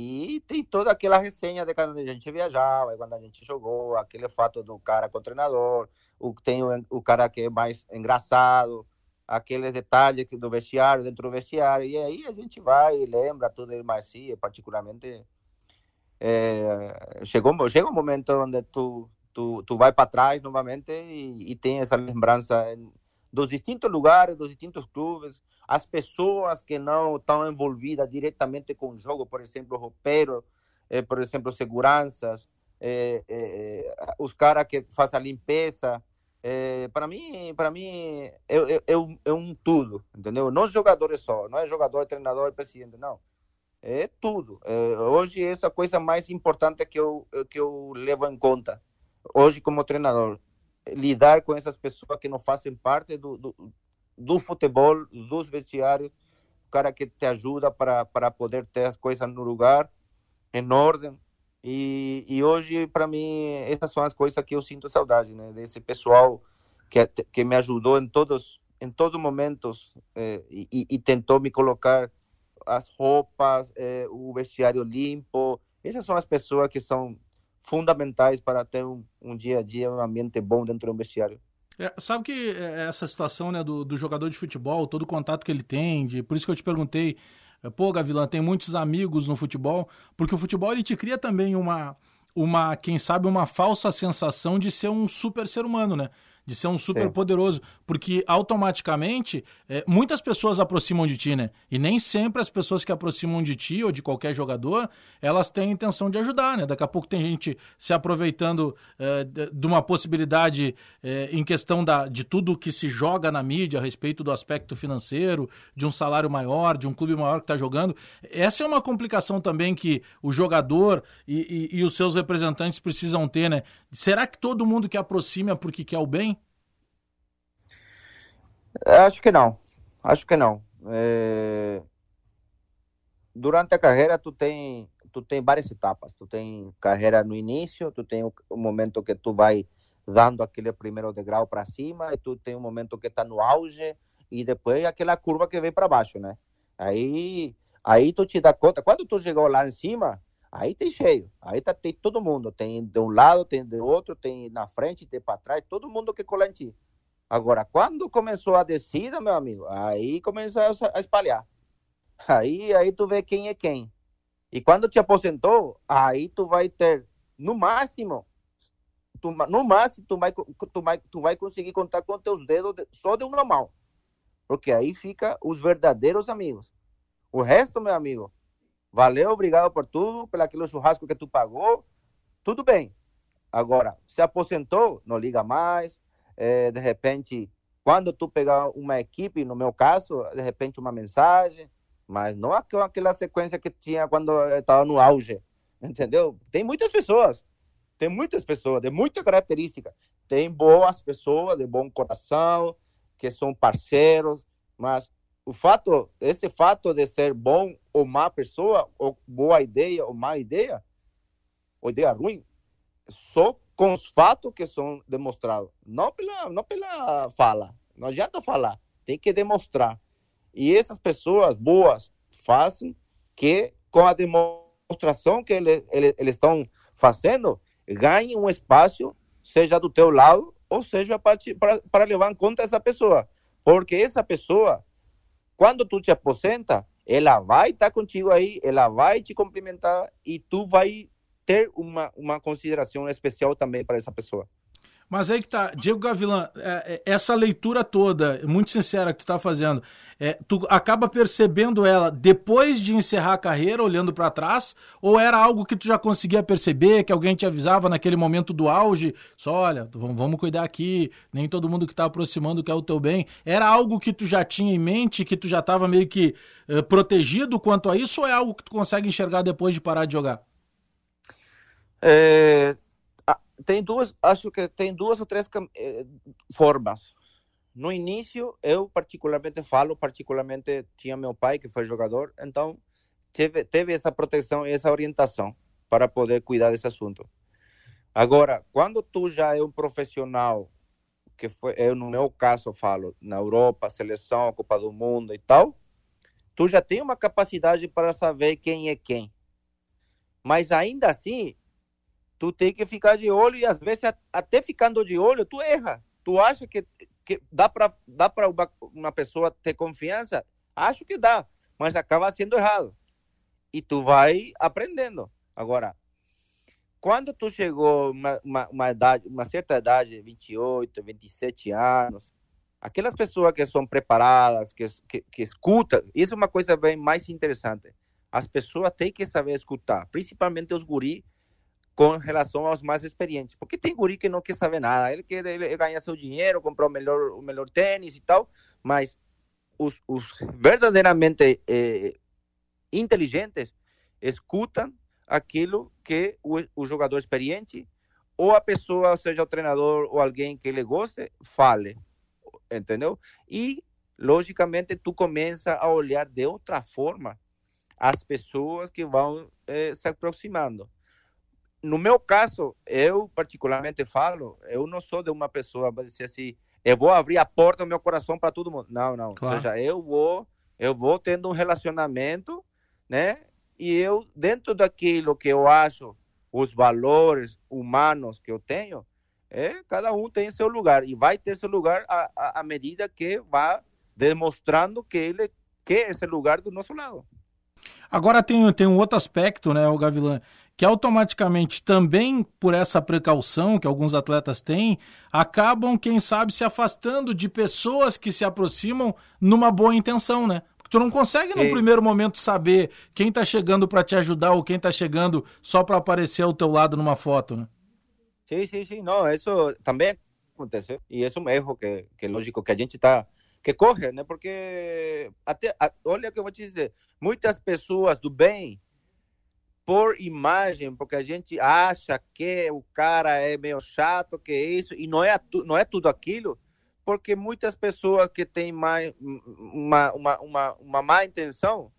F: e tem toda aquela resenha de quando a gente viajava, quando a gente jogou, aquele fato do cara com o treinador, o, tem o, o cara que é mais engraçado, aqueles detalhes do vestiário, dentro do vestiário, e aí a gente vai e lembra tudo mais assim, particularmente é, chegou, chega um momento onde tu tu, tu vai para trás novamente e, e tem essa lembrança dos distintos lugares, dos distintos clubes, as pessoas que não estão envolvidas diretamente com o jogo, por exemplo, roupeiros, eh, por exemplo, seguranças, eh, eh, os caras que fazem a limpeza. para mim, para mim é, é, é, um, é um tudo, entendeu? Não jogadores só, não é jogador, treinador, presidente, não. É tudo. hoje, essa coisa mais importante que eu, que eu levo em conta hoje como treinador, lidar com essas pessoas que não fazem parte do, do, do futebol, dos vestiários, o cara que te ajuda para, para poder ter as coisas no lugar, em ordem. E, e hoje, para mim, essas são as coisas que eu sinto saudade, né? Desse pessoal que, que me ajudou em todos em todos momentos eh, e, e, tentou me colocar as roupas, eh, o vestiário limpo. Essas são as pessoas que são fundamentais para ter um, um dia a dia, um ambiente bom dentro do vestiário.
E: É, sabe que é, essa situação né, do, do, jogador de futebol, todo o contato que ele tem, de, por isso que eu te perguntei, é, pô, Gavilã, tem muitos amigos no futebol, porque o futebol ele te cria também uma, uma, quem sabe, uma falsa sensação de ser um super ser humano, né? De ser um super Sim. poderoso, porque automaticamente é, muitas pessoas aproximam de ti, né? E nem sempre as pessoas que aproximam de ti ou de qualquer jogador, elas têm a intenção de ajudar, né? Daqui a pouco tem gente se aproveitando é, de uma possibilidade é, em questão da, de tudo que se joga na mídia a respeito do aspecto financeiro, de um salário maior, de um clube maior que está jogando. Essa é uma complicação também que o jogador e, e, e os seus representantes precisam ter, né? Será que todo mundo que aproxima é porque quer o bem?
F: Acho que não. Acho que não. É... Durante a carreira, tu tem, tu tem várias etapas. Tu tem carreira no início, tu tem o, o momento que tu vai dando aquele primeiro degrau para cima, e tu tem um momento que está no auge, e depois aquela curva que vem para baixo, né? Aí, aí tu te dá conta, quando tu chegou lá em cima, aí tem cheio, aí tá, tem todo mundo, tem de um lado, tem do outro, tem na frente, tem para trás, todo mundo que cola em ti. Agora, quando começou a descida, meu amigo, aí começou a espalhar. Aí, aí tu vê quem é quem. E quando te aposentou, aí tu vai ter, no máximo, tu, no máximo, tu vai, tu, vai, tu vai conseguir contar com teus dedos de, só de uma mão. Porque aí fica os verdadeiros amigos. O resto, meu amigo, valeu, obrigado por tudo, pelo aquele churrasco que tu pagou, tudo bem. Agora, se aposentou, não liga mais, é, de repente, quando tu pegar uma equipe, no meu caso, de repente uma mensagem, mas não aquela sequência que tinha quando estava no auge, *laughs* entendeu? Tem muitas pessoas, tem muitas pessoas de muita característica, tem boas pessoas de bom coração, que são parceiros, mas o fato, esse fato de ser bom ou má pessoa, ou boa ideia ou má ideia, ou ideia ruim, só com os fatos que são demonstrados, não pela, não pela fala. Não adianta falar, tem que demonstrar. E essas pessoas boas fazem que, com a demonstração que eles, eles, eles estão fazendo, ganhem um espaço, seja do teu lado, ou seja para levar em conta essa pessoa. Porque essa pessoa, quando tu te aposenta, ela vai estar contigo aí, ela vai te cumprimentar e tu vai ter uma, uma consideração especial também para essa pessoa.
E: Mas aí que tá, Diego Gavilan, é, é, essa leitura toda, muito sincera que tu tá fazendo, é, tu acaba percebendo ela depois de encerrar a carreira, olhando para trás, ou era algo que tu já conseguia perceber, que alguém te avisava naquele momento do auge, só olha, vamos cuidar aqui, nem todo mundo que tá aproximando quer o teu bem. Era algo que tu já tinha em mente, que tu já tava meio que uh, protegido quanto a isso, ou é algo que tu consegue enxergar depois de parar de jogar?
F: É, tem duas, acho que tem duas ou três é, formas. No início, eu particularmente falo, particularmente tinha meu pai que foi jogador, então teve, teve essa proteção e essa orientação para poder cuidar desse assunto. Agora, quando tu já é um profissional, que foi, eu no meu caso falo, na Europa, seleção, Copa do Mundo e tal, tu já tem uma capacidade para saber quem é quem. Mas ainda assim, tu tem que ficar de olho e às vezes até ficando de olho tu erra. Tu acha que, que dá para dá para uma, uma pessoa ter confiança? Acho que dá, mas acaba sendo errado. E tu vai aprendendo. Agora, quando tu chegou uma, uma, uma idade, uma certa idade, 28, 27 anos, aquelas pessoas que são preparadas, que, que, que escutam, isso é uma coisa bem mais interessante. As pessoas têm que saber escutar, principalmente os guris com relação aos mais experientes. Porque tem guri que não quer saber nada, ele quer ele ganhar seu dinheiro, comprar o melhor, o melhor tênis e tal, mas os, os verdadeiramente eh, inteligentes escutam aquilo que o, o jogador experiente ou a pessoa, seja o treinador ou alguém que ele goste, fale, entendeu? E, logicamente, tu começa a olhar de outra forma as pessoas que vão eh, se aproximando no meu caso, eu particularmente falo, eu não sou de uma pessoa para dizer assim, eu vou abrir a porta do meu coração para todo mundo. Não, não. Claro. Ou seja, eu vou, eu vou tendo um relacionamento, né? E eu, dentro daquilo que eu acho os valores humanos que eu tenho, é, cada um tem seu lugar e vai ter seu lugar à, à medida que vá demonstrando que ele quer esse lugar do nosso lado.
E: Agora tem, tem um outro aspecto, né, o Gavilan, que automaticamente também por essa precaução que alguns atletas têm, acabam, quem sabe, se afastando de pessoas que se aproximam numa boa intenção, né? Porque tu não consegue no primeiro momento saber quem tá chegando para te ajudar ou quem tá chegando só para aparecer ao teu lado numa foto, né?
F: Sim, sim, sim. Não, isso também acontece. E é um erro que, que lógico que a gente está que corre, né? Porque até olha o que eu vou te dizer, muitas pessoas do bem por imagem, porque a gente acha que o cara é meio chato, que isso e não é não é tudo aquilo, porque muitas pessoas que têm mais uma uma, uma, uma má intenção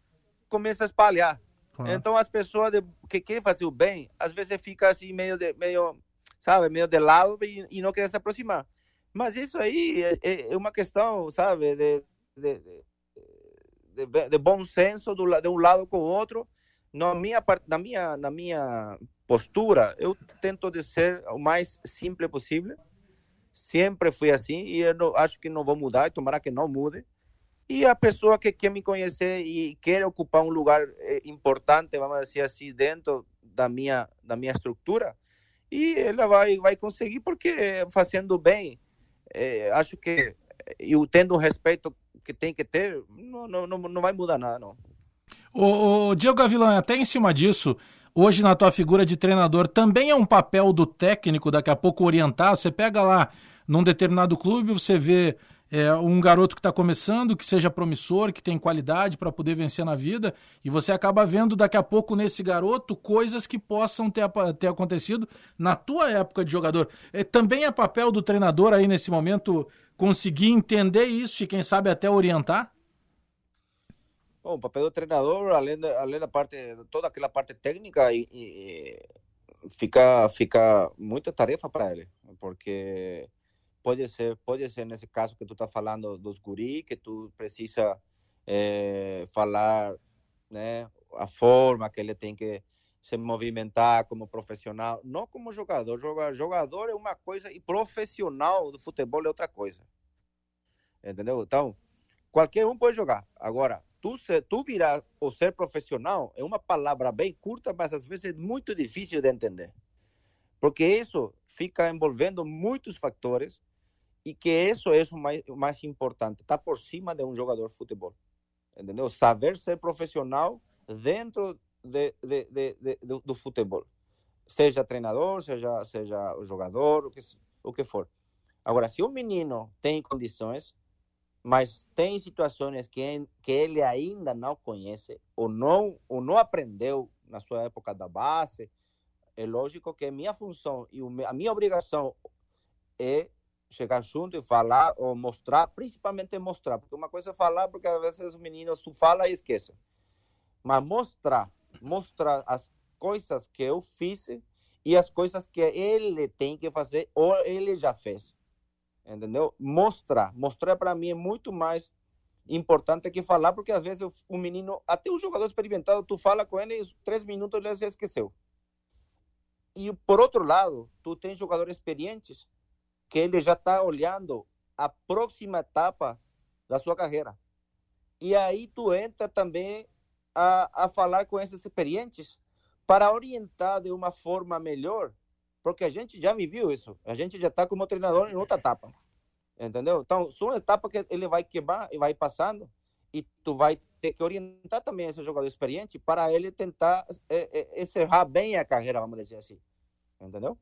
F: começam a espalhar. Claro. Então as pessoas de, que querem fazer o bem, às vezes fica assim meio de meio, sabe, meio de lado e, e não querem se aproximar. Mas isso aí é, é, é uma questão, sabe, de, de, de, de bom senso do, de um lado com o outro. Na minha, na, minha, na minha postura, eu tento de ser o mais simples possível. Sempre fui assim e eu não, acho que não vou mudar, e tomara que não mude. E a pessoa que quer me conhecer e quer ocupar um lugar eh, importante, vamos dizer assim, dentro da minha, da minha estrutura, e ela vai, vai conseguir, porque fazendo bem, é, acho que eu tendo o respeito que tem que ter, não, não, não vai mudar nada, não.
E: O, o Diego Gavilan, até em cima disso, hoje na tua figura de treinador, também é um papel do técnico daqui a pouco orientar. Você pega lá num determinado clube, você vê é, um garoto que está começando, que seja promissor, que tem qualidade para poder vencer na vida, e você acaba vendo daqui a pouco nesse garoto coisas que possam ter, ter acontecido na tua época de jogador. É, também é papel do treinador aí nesse momento conseguir entender isso e quem sabe até orientar?
F: O papel do treinador, além da, além da parte, toda aquela parte técnica, e, e fica, fica muita tarefa para ele, porque pode ser pode ser nesse caso que tu está falando dos guri que tu precisa é, falar né a forma que ele tem que se movimentar como profissional não como jogador jogador é uma coisa e profissional do futebol é outra coisa entendeu? Então qualquer um pode jogar agora tu se, tu virar ou ser profissional é uma palavra bem curta mas às vezes é muito difícil de entender porque isso fica envolvendo muitos fatores e que isso é o mais, mais importante, está por cima de um jogador de futebol, entendeu? Saber ser profissional dentro de, de, de, do, do, futebol, seja treinador, seja seja jogador, o que o que for. Agora, se um menino tem condições, mas tem situações que, que ele ainda não conhece ou não ou não aprendeu na sua época da base, é lógico que minha função e a minha obrigação é chegar junto e falar ou mostrar, principalmente mostrar, porque uma coisa é falar, porque às vezes os meninos tu fala e esquece. Mas mostrar, mostrar as coisas que eu fiz e as coisas que ele tem que fazer ou ele já fez. Entendeu? Mostrar, mostrar para mim é muito mais importante que falar, porque às vezes o menino, até um jogador experimentado, tu fala com ele e três minutos ele já esqueceu. E por outro lado, tu tem jogadores experientes que ele já está olhando a próxima etapa da sua carreira. E aí tu entra também a, a falar com esses experientes para orientar de uma forma melhor, porque a gente já viveu isso. A gente já está como treinador em outra etapa. Entendeu? Então, são etapas que ele vai quebrar e vai passando e tu vai ter que orientar também esse jogador experiente para ele tentar é, é, encerrar bem a carreira, vamos dizer assim. Entendeu?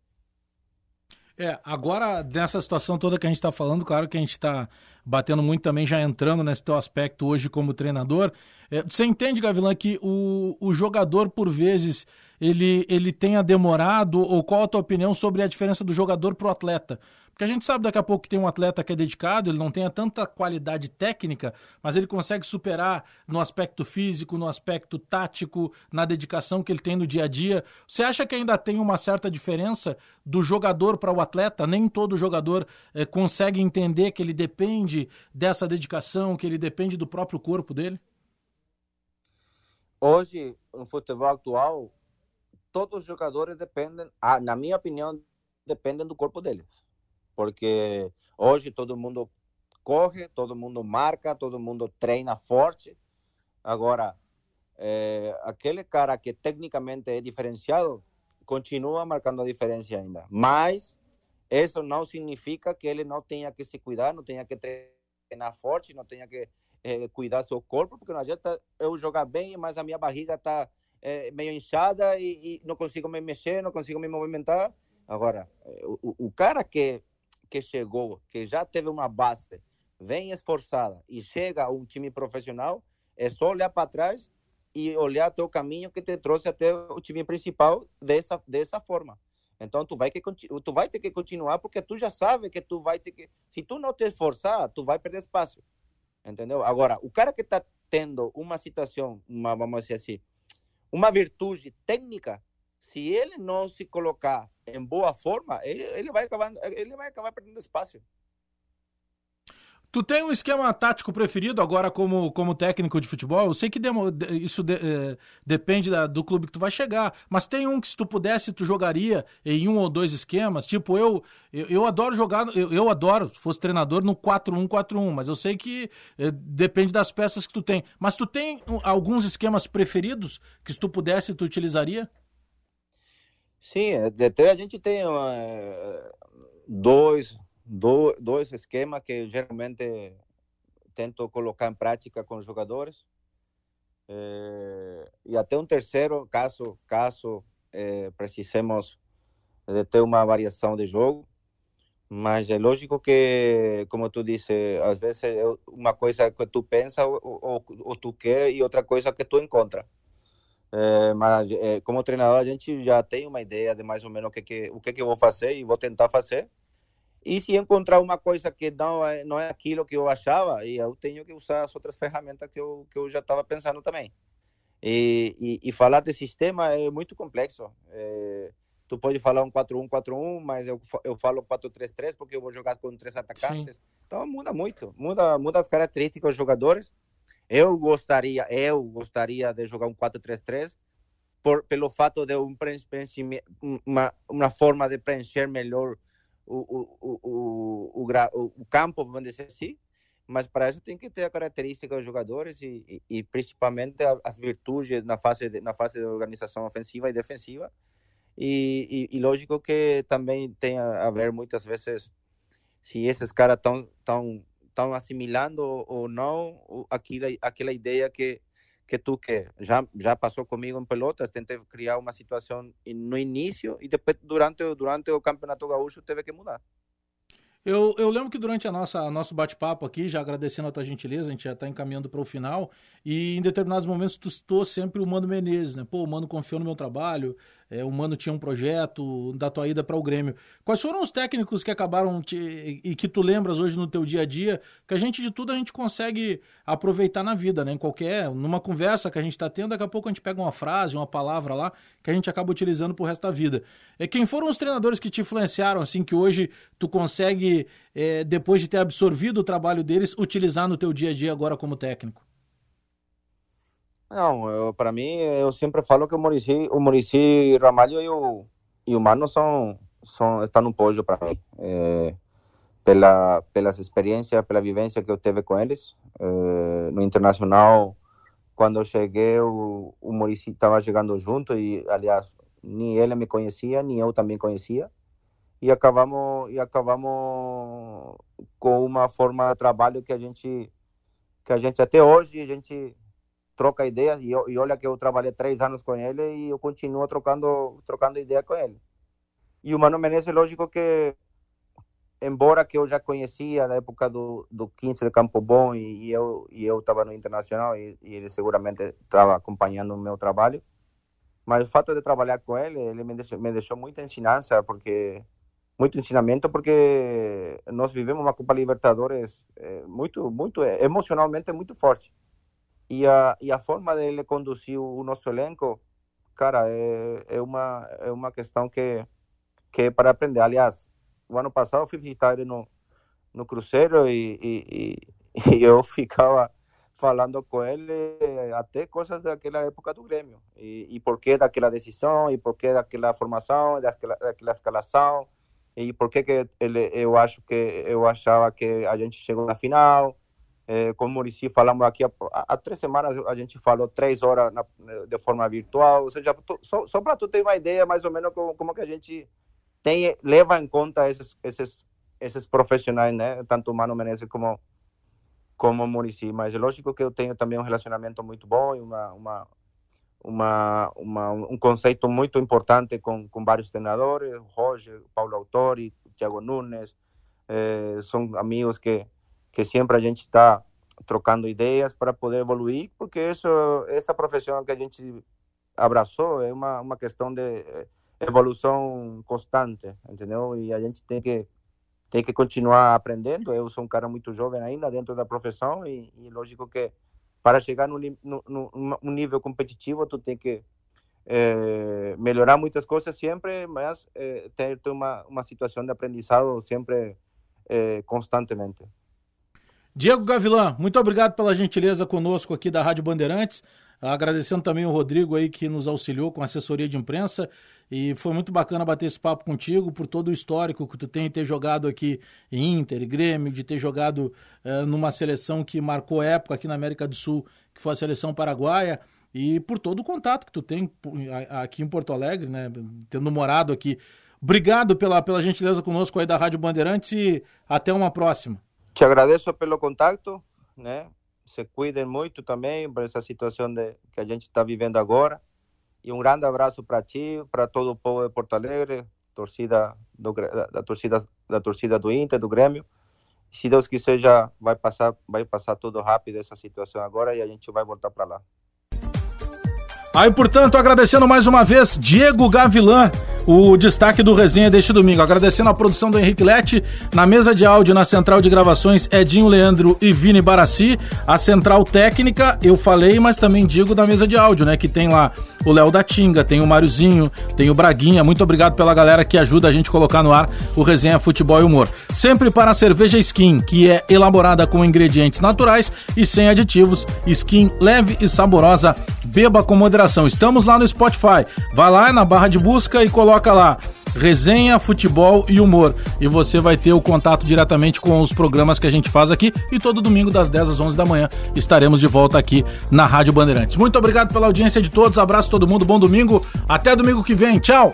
E: É, agora, nessa situação toda que a gente está falando, claro que a gente está batendo muito também, já entrando nesse teu aspecto hoje como treinador. É, você entende, Gavilã, que o, o jogador, por vezes, ele, ele tenha demorado, ou qual a tua opinião sobre a diferença do jogador para o atleta? Porque a gente sabe daqui a pouco que tem um atleta que é dedicado, ele não tem tanta qualidade técnica, mas ele consegue superar no aspecto físico, no aspecto tático, na dedicação que ele tem no dia a dia. Você acha que ainda tem uma certa diferença do jogador para o atleta? Nem todo jogador eh, consegue entender que ele depende dessa dedicação, que ele depende do próprio corpo dele?
F: Hoje, no futebol atual, todos os jogadores dependem, ah, na minha opinião, dependem do corpo deles. Porque hoje todo mundo corre, todo mundo marca, todo mundo treina forte. Agora, é, aquele cara que tecnicamente é diferenciado continua marcando a diferença ainda. Mas isso não significa que ele não tenha que se cuidar, não tenha que treinar forte, não tenha que é, cuidar seu corpo, porque não adianta eu jogar bem, mas a minha barriga está é, meio inchada e, e, não consigo me mexer, não consigo me movimentar. Agora, o, o cara que, que chegou, que já teve uma base, vem esforçada e chega a um time profissional, é só olhar para trás e olhar o caminho que te trouxe até o time principal dessa dessa forma. Então tu vai que tu vai ter que continuar porque tu já sabe que tu vai ter que se tu não te esforçar, tu vai perder espaço. Entendeu? Agora, o cara que está tendo uma situação, uma vamos dizer assim, uma virtude técnica, se ele não se colocar em boa forma, ele, ele vai acabar ele vai acabar perdendo espaço.
E: Tu tem um esquema tático preferido agora como, como técnico de futebol? Eu sei que demo, isso de, é, depende da, do clube que tu vai chegar, mas tem um que se tu pudesse, tu jogaria em um ou dois esquemas? Tipo, eu eu, eu adoro jogar, eu, eu, adoro, se fosse treinador, no 4-1-4-1, mas eu sei que é, depende das peças que tu tem. Mas tu tem alguns esquemas preferidos que se tu pudesse, tu utilizaria?
F: Sim, até a gente tem uma, dois do, dois esquemas que geralmente tento colocar em prática com os jogadores. É, e até um terceiro, caso, caso é, precisemos de ter uma variação de jogo. Mas é lógico que, como tu disse, às vezes é uma coisa que tu pensa ou, ou, ou tu quer e outra coisa que tu encontra. É, mas como treinador a gente já tem uma ideia de mais ou menos o que, que, o que, que eu vou fazer e vou tentar fazer. E se encontrar uma coisa que não é, não é aquilo que eu achava, e eu tenho que usar as outras ferramentas que eu, que eu já estava pensando também. E, e, e, falar de sistema é muito complexo. É, tu pode falar um 4-1-4-1, mas eu, eu falo 4-3-3 porque eu vou jogar com três atacantes. Sim. Então muda muito, muda, muda as características dos jogadores. Eu gostaria, eu gostaria de jogar um 4-3-3 por, pelo fato de um uma, uma forma de preencher melhor o, o, o, o, o campo, vamos dizer assim, mas para isso tem que ter a característica dos jogadores e, e, e principalmente as virtudes na fase de, na fase de organização ofensiva e defensiva. E, e, lógico que também tem a, a, ver muitas vezes se esses caras estão tão, tão assimilando ou não aquela aquela ideia que que tu que já já passou comigo em Pelotas, tentei criar uma situação no início e depois durante durante o Campeonato Gaúcho teve que mudar.
E: Eu, eu lembro que durante a nossa nosso bate-papo aqui, já agradecendo a tua gentileza, a gente já está encaminhando para o final, e em determinados momentos tu citou sempre o Mano Menezes, né? Pô, o Mano confiou no meu trabalho, é, o Mano tinha um projeto da tua ida para o Grêmio. Quais foram os técnicos que acabaram te, e que tu lembras hoje no teu dia a dia, que a gente de tudo a gente consegue aproveitar na vida, né? Em qualquer, numa conversa que a gente está tendo, daqui a pouco a gente pega uma frase, uma palavra lá, que a gente acaba utilizando pro resto da vida. É, quem foram os treinadores que te influenciaram, assim, que hoje tu consegue, é, depois de ter absorvido o trabalho deles, utilizar no teu dia a dia agora como técnico?
F: Não, para mim, eu sempre falo que o Murici, o Murici Ramalho e o, e o Mano são, são, estão no pódio para mim. É, pela, pelas experiências, pela vivência que eu teve com eles. É, no Internacional, quando eu cheguei, o, o Murici estava chegando junto e, aliás, nem ele me conhecia, nem eu também conhecia. E acabamos, e acabamos com uma forma de trabalho que a gente, que a gente até hoje, a gente troca ideias e, e olha que eu trabalhei três anos com ele e eu continuo trocando trocando ideia com ele. E o Mano Menezes, lógico que, embora que eu já conhecia da época do, do 15 de Campo Bom e, e eu e eu estava no Internacional e, e ele seguramente estava acompanhando o meu trabalho, mas o fato de trabalhar com ele, ele me deixou, me deixou muita ensinança, porque muito ensinamento, porque nós vivemos uma Copa Libertadores é, muito, muito emocionalmente muito forte. E a, e a forma dele conduzir o nosso elenco, cara, é, é, uma, é uma questão que, que é para aprender. Aliás, o ano passado eu fui visitar ele no, no Cruzeiro e, e, e, *laughs* e eu ficava, falando com ele até coisas daquela época do Grêmio e, e por que daquela decisão e por que daquela formação, daquela, daquela escalação e por que que ele, eu acho que eu achava que a gente chegou na final. É, com o Murici falamos aqui há, há, três semanas a gente falou três horas na, de forma virtual, ou seja, só, só para tu ter uma ideia mais ou menos como, como que a gente tem leva em conta esses esses esses profissionais, né? Tanto Mano Menezes como como Murici, mas é lógico que eu tenho também um relacionamento muito bom e uma, uma, uma, uma um conceito muito importante com, com vários treinadores, Roger, Paulo Autori, Thiago Nunes, eh, são amigos que, que sempre a gente está trocando ideias para poder evoluir, porque isso, essa profissão que a gente abraçou é uma, uma questão de eh, evolução constante, entendeu? E a gente tem que tem que continuar aprendendo. Eu sou um cara muito jovem ainda dentro da profissão e, e lógico que para chegar no, no, nível competitivo tu tem que é, melhorar muitas coisas sempre, mas é, ter uma, uma situação de aprendizado sempre é, constantemente.
E: Diego Gavilã, muito obrigado pela gentileza conosco aqui da Rádio Bandeirantes. Agradecendo também o Rodrigo aí que nos auxiliou com assessoria de imprensa e foi muito bacana bater esse papo contigo por todo o histórico que tu tem de ter jogado aqui em Inter, Grêmio, de ter jogado uh, numa seleção que marcou época aqui na América do Sul, que foi a seleção paraguaia, e por todo o contato que tu tem aqui em Porto Alegre, né, tendo morado aqui. Obrigado pela, pela gentileza conosco aí da Rádio Bandeirantes e até uma próxima.
F: Te agradeço pelo contato, né? se cuidem muito também por essa situação de, que a gente está vivendo agora. E um grande abraço para ti, para todo o povo de Porto Alegre, torcida do, da, da, torcida da torcida do Inter, do Grêmio. Se Deus quiser, já vai passar, vai passar tudo rápido essa situação agora e a gente vai voltar para lá.
E: Aí, portanto, agradecendo mais uma vez Diego Gavilan o destaque do resenha deste domingo. Agradecendo a produção do Henrique Lete, na mesa de áudio, na central de gravações, Edinho Leandro e Vini Barassi. A central técnica, eu falei, mas também digo da mesa de áudio, né? Que tem lá o Léo da Tinga, tem o Máriozinho, tem o Braguinha. Muito obrigado pela galera que ajuda a gente a colocar no ar o resenha Futebol e Humor. Sempre para a cerveja Skin, que é elaborada com ingredientes naturais e sem aditivos. Skin leve e saborosa. Beba com moderação. Estamos lá no Spotify. Vai lá na barra de busca e coloca coloca lá resenha, futebol e humor. E você vai ter o contato diretamente com os programas que a gente faz aqui. E todo domingo, das 10 às 11 da manhã, estaremos de volta aqui na Rádio Bandeirantes. Muito obrigado pela audiência de todos. Abraço todo mundo. Bom domingo. Até domingo que vem. Tchau.